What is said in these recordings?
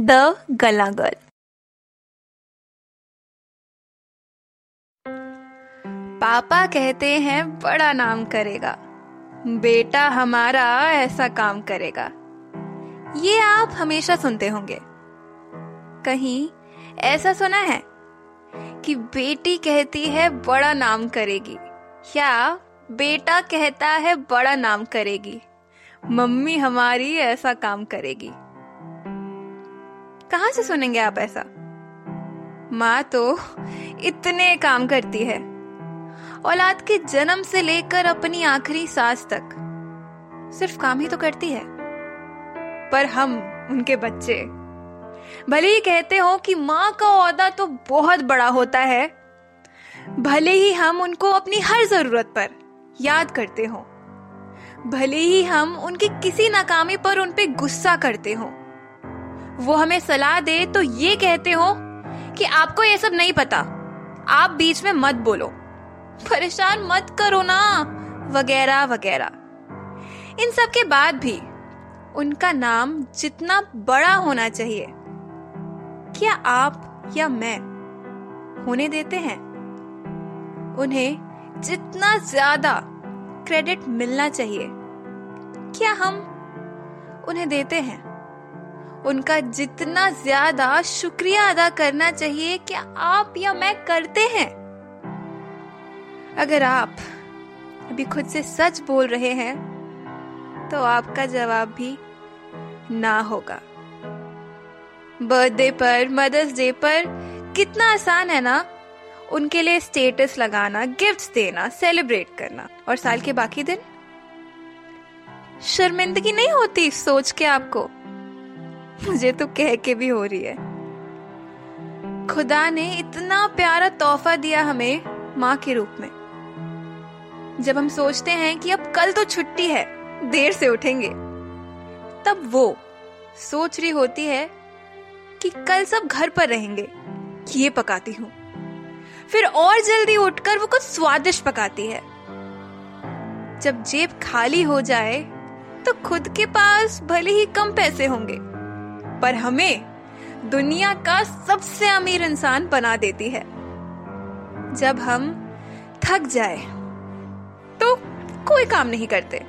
The गला girl पापा कहते हैं, बड़ा नाम करेगा। बेटा हमारा ऐसा काम करेगा। ये आप हमेशा सुनते होंगे। कहीं ऐसा सुना है कि बेटी कहती है, बड़ा नाम करेगी। या बेटा कहता है, बड़ा नाम करेगी। मम्मी हमारी ऐसा काम करेगी। कहाँ से सुनेंगे आप ऐसा? माँ तो इतने काम करती है। औलाद के जन्म से लेकर अपनी आखिरी सांस तक सिर्फ़ काम ही तो करती है। पर हम, उनके बच्चे, भले ही कहते हो कि माँ का औहदा तो बहुत बड़ा होता है, भले ही हम उनको अपनी हर ज़रूरत पर याद करते हो, भले ही हम उनकी किसी नाकामी पर उनपे गुस्सा करते हो। वो हमें सलाह दे तो ये कहते हो कि आपको ये सब नहीं पता। आप बीच में मत बोलो। परेशान मत करो ना। वगैरह वगैरह। इन सब के बाद भी उनका नाम जितना बड़ा होना चाहिए। क्या आप या मैं होने देते हैं? उन्हें जितना ज़्यादा क्रेडिट मिलना चाहिए। क्या हम उन्हें देते हैं? उनका जितना ज़्यादा शुक्रिया अदा करना चाहिए क्या आप या मैं करते हैं। अगर आप अभी खुद से सच बोल रहे हैं तो आपका जवाब भी ना होगा। बर्थडे पर, मदर्स डे पर कितना आसान है ना? उनके लिए स्टेटस लगाना, गिफ्ट्स देना, सेलिब्रेट करना। और साल के बाकी दिन? शर्मिंदगी नहीं होती सोच के आपको? मुझे तो कह के भी हो रही है। खुदा ने इतना प्यारा तोहफा दिया हमें माँ के रूप में। जब हम सोचते हैं कि अब कल तो छुट्टी है, देर से उठेंगे, तब वो सोच रही होती है कि कल सब घर पर रहेंगे, ये पकाती हूँ। फिर और जल्दी उठकर वो कुछ स्वादिष्ट पकाती है। जब जेब खाली हो जाए तो खुद के पास भले ही कम पैसे होंगे। पर हमें दुनिया का सबसे अमीर इंसान बना देती है। जब हम थक जाए तो कोई काम नहीं करते।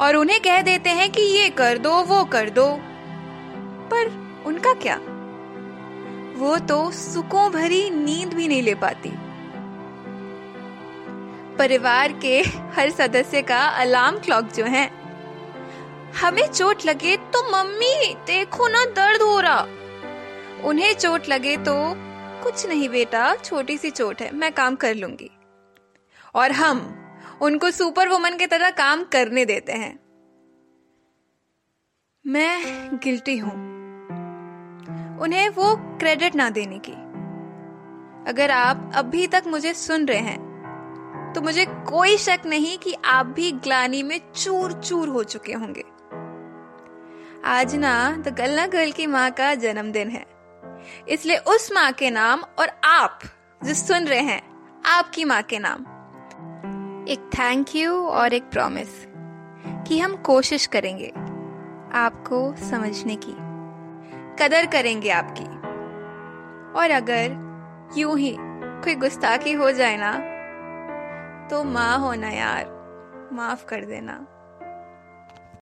और उन्हें कह देते हैं कि ये कर दो, वो कर दो। पर उनका क्या? वो तो सुखों भरी नींद भी नहीं ले पाती। परिवार के हर सदस्य का अलार्म क्लॉक जो है हमें चोट लगे तो मम्मी, देखो ना दर्द हो रहा। उन्हें चोट लगे तो कुछ नहीं बेटा छोटी सी चोट है, मैं काम कर लूँगी। और हम उनको सुपर वुमन की तरह काम करने देते हैं। मैं गिल्टी हूँ। उन्हें वो क्रेडिट ना देने की। अगर आप अभी तक मुझे सुन रहे हैं तो मुझे कोई शक नहीं कि आप भी ग्लानी में चूर चूर हो चुके होंगे। आज ना द गल्ला गर्ल की माँ का जन्मदिन है। इसलिए उस माँ के नाम और आप जो सुन रहे हैं, आपकी माँ के नाम। एक थैंक यू और एक प्रॉमिस कि हम कोशिश करेंगे आपको समझने की, कदर करेंगे आपकी। और अगर यूँ ही कोई गुस्ताखी हो जाए ना तो माँ होना यार, माफ़ कर देना।